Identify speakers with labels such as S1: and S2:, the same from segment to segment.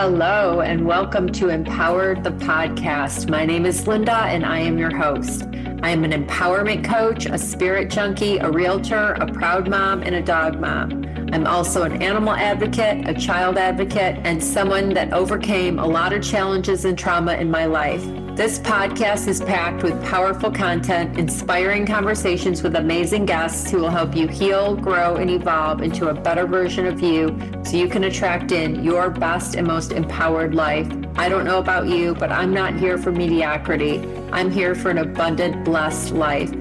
S1: Hello, and welcome to Empowered the Podcast. My name is Linda, and I am your host. I am an empowerment coach, a spirit junkie, a realtor, a proud mom, and a dog mom. I'm also an animal advocate, a child advocate, and someone that overcame a lot of challenges and trauma in my life. This podcast is packed with powerful content, inspiring conversations with amazing guests who will help you heal, grow, and evolve into a better version of you so you can attract in your best and most empowered life. I don't know about you, but I'm not here for mediocrity. I'm here for an abundant, blessed life.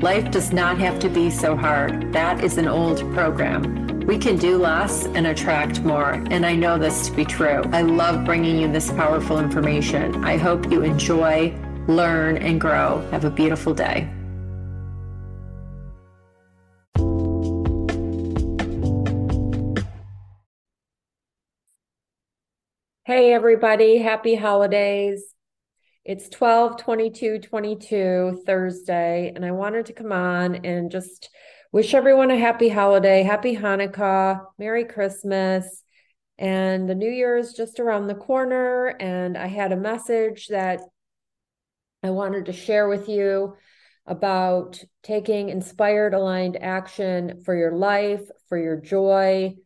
S1: Life does not have to be so hard. That is an old program. We can do less and attract more, and I know this to be true. I love bringing you this powerful information. I hope you enjoy, learn, and grow. Have a beautiful day. Hey, everybody. Happy holidays. It's 12 22 22 Thursday, and I wanted to come on and just wish everyone a happy holiday, happy Hanukkah, Merry Christmas. And the new year is just around the corner. And I had a message that I wanted to share with you about taking inspired, aligned action for your life, for your joy,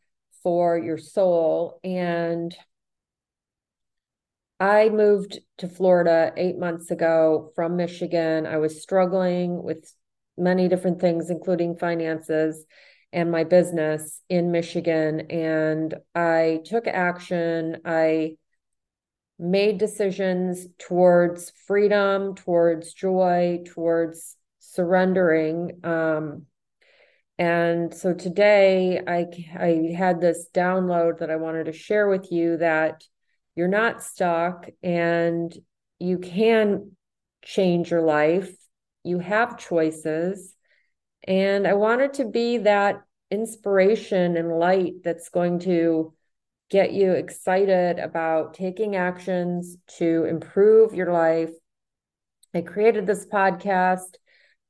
S1: for your soul. And I moved to Florida eight months ago from Michigan. I was struggling with many different things, including finances and my business in Michigan. And I took action. I made decisions towards freedom, towards joy, towards surrendering. Um, and so today I, I had this download that I wanted to share with you that you're not stuck and you can change your life you have choices. And I wanted to be that inspiration and light that's going to get you excited about taking actions to improve your life. I created this podcast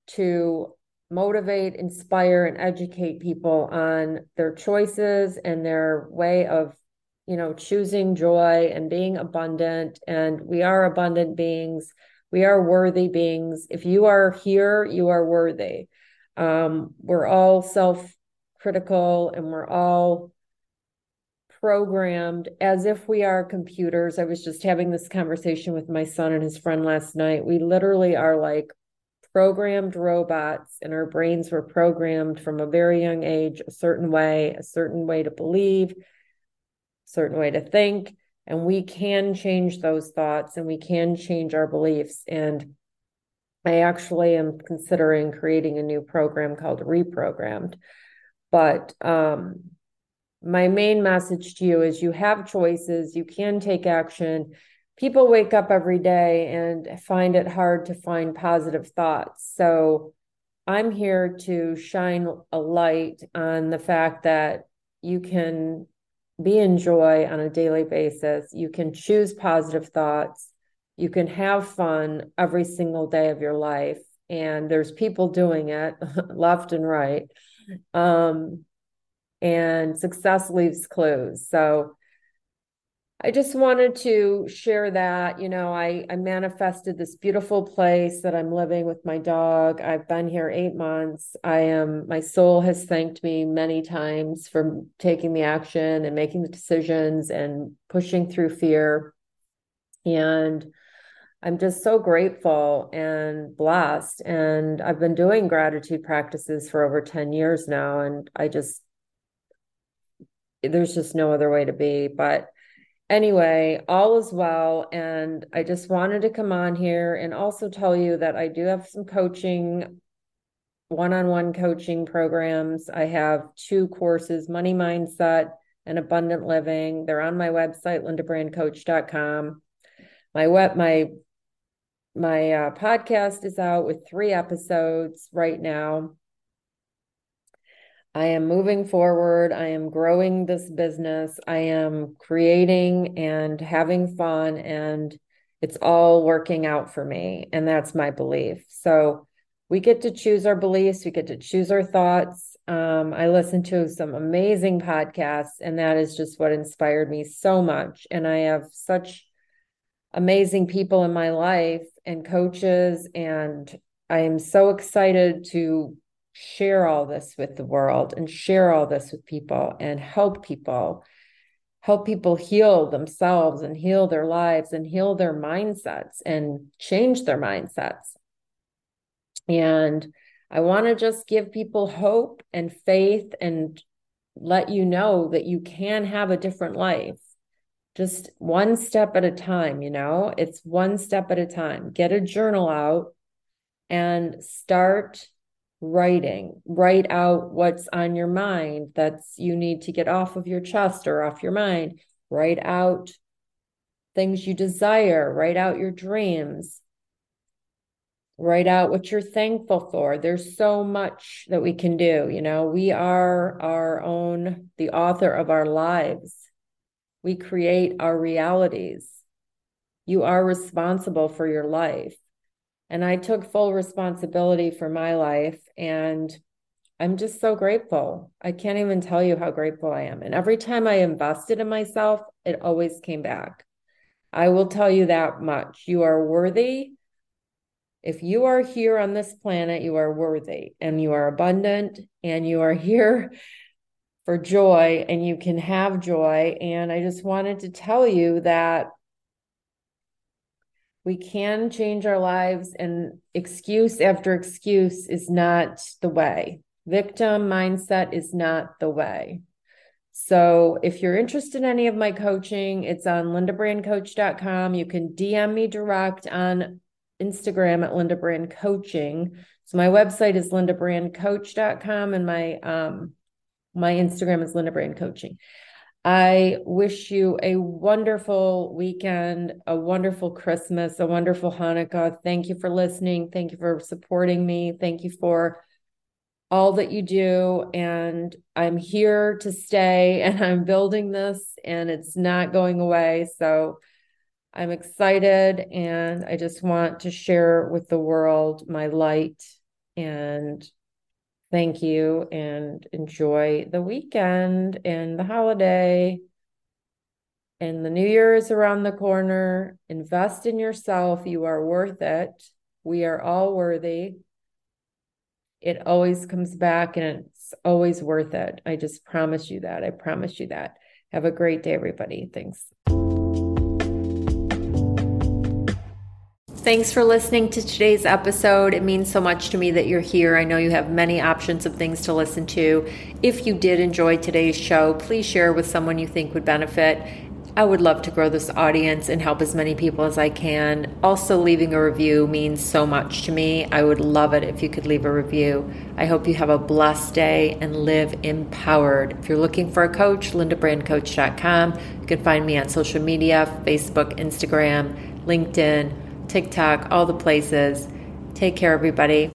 S1: to motivate, inspire, and educate people on their choices and their way of, you know, choosing joy and being abundant. And we are abundant beings. We are worthy beings. If you are here, you are worthy. Um, we're all self critical and we're all programmed as if we are computers. I was just having this conversation with my son and his friend last night. We literally are like programmed robots, and our brains were programmed from a very young age a certain way, a certain way to believe, a certain way to think and we can change those thoughts and we can change our beliefs. And i actually am considering creating a new program called reprogrammed. But um, my main message to you is you have choices. You can take action. People wake up every day and find it hard to find positive thoughts. So i'm here to shine a light on the fact that you can be in joy on a daily basis. You can choose positive thoughts. You can have fun every single day of your life. And there's people doing it left and right. Um, and success leaves clues. So I just wanted to share that. You know, I, I manifested this beautiful place that I'm living with my dog. I've been here eight months. I am, my soul has thanked me many times for taking the action and making the decisions and pushing through fear. And I'm just so grateful and blessed. And I've been doing gratitude practices for over 10 years now. And I just, there's just no other way to be. But anyway, all is well. And I just wanted to come on here and also tell you that I do have some coaching, one on one coaching programs. I have two courses Money Mindset and Abundant Living. They're on my website, lindabrandcoach.com. My web, my my uh, podcast is out with three episodes right now I am moving forward. I am growing this business. I am creating and having fun, and it's all working out for me. And that's my belief. So we get to choose our beliefs, we get to choose our thoughts. Um, I listen to some amazing podcasts, and that is just what inspired me so much. And I have such amazing people in my life and coaches, and I am so excited to share all this with the world and share all this with people and help people help people heal themselves and heal their lives and heal their mindsets and change their mindsets and I want to just give people hope and faith and let you know that you can have a different life. Just one step at a time, you know, it's one step at a time. Get a journal out and start writing. Write out what's on your mind that's you need to get off of your chest or off your mind. Write out things you desire, write out your dreams. Write out what you're thankful for. There's so much that we can do you know? We are our own the author of our lives. We create our realities. You are responsible for your life and i took full responsibility for my life and i'm just so grateful. I can't even tell you how grateful i am. And every time i invested in myself it always came back. I will tell you that much. You are worthy. If you are here on this planet, you are worthy and you are abundant and you are here for joy and you can have joy. And I just wanted to tell you that we can change our lives, and excuse after excuse is not the way. Victim mindset is not the way. So if you're interested in any of my coaching, it's on lindabrandcoach.com. You can DM me direct on Instagram at Linda Brand Coaching. So my website is lindabrandcoach.com and my um my Instagram is Linda Brand Coaching. I wish you a wonderful weekend, a wonderful Christmas, a wonderful Hanukkah. Thank you for listening. Thank you for supporting me. Thank you for all that you do. And I'm here to stay and I'm building this and it's not going away. So I'm excited and I just want to share with the world my light and thank you and enjoy the weekend and the holiday. And the new year is around the corner. Invest in yourself. You are worth it. We are all worthy. It always comes back and it's always worth it. I just promise you that. I promise you that. Have a great day, everybody. Thanks. Thanks for listening to today's episode. It means so much to me that you're here. I know you have many options of things to listen to. If you did enjoy today's show, please share with someone you think would benefit. I would love to grow this audience and help as many people as I can. Also, leaving a review means so much to me. I would love it if you could leave a review. I hope you have a blessed day and live empowered. If you're looking for a coach, lindabrandcoach.com. You can find me on social media Facebook, Instagram, LinkedIn. TikTok, all the places. Take care, everybody.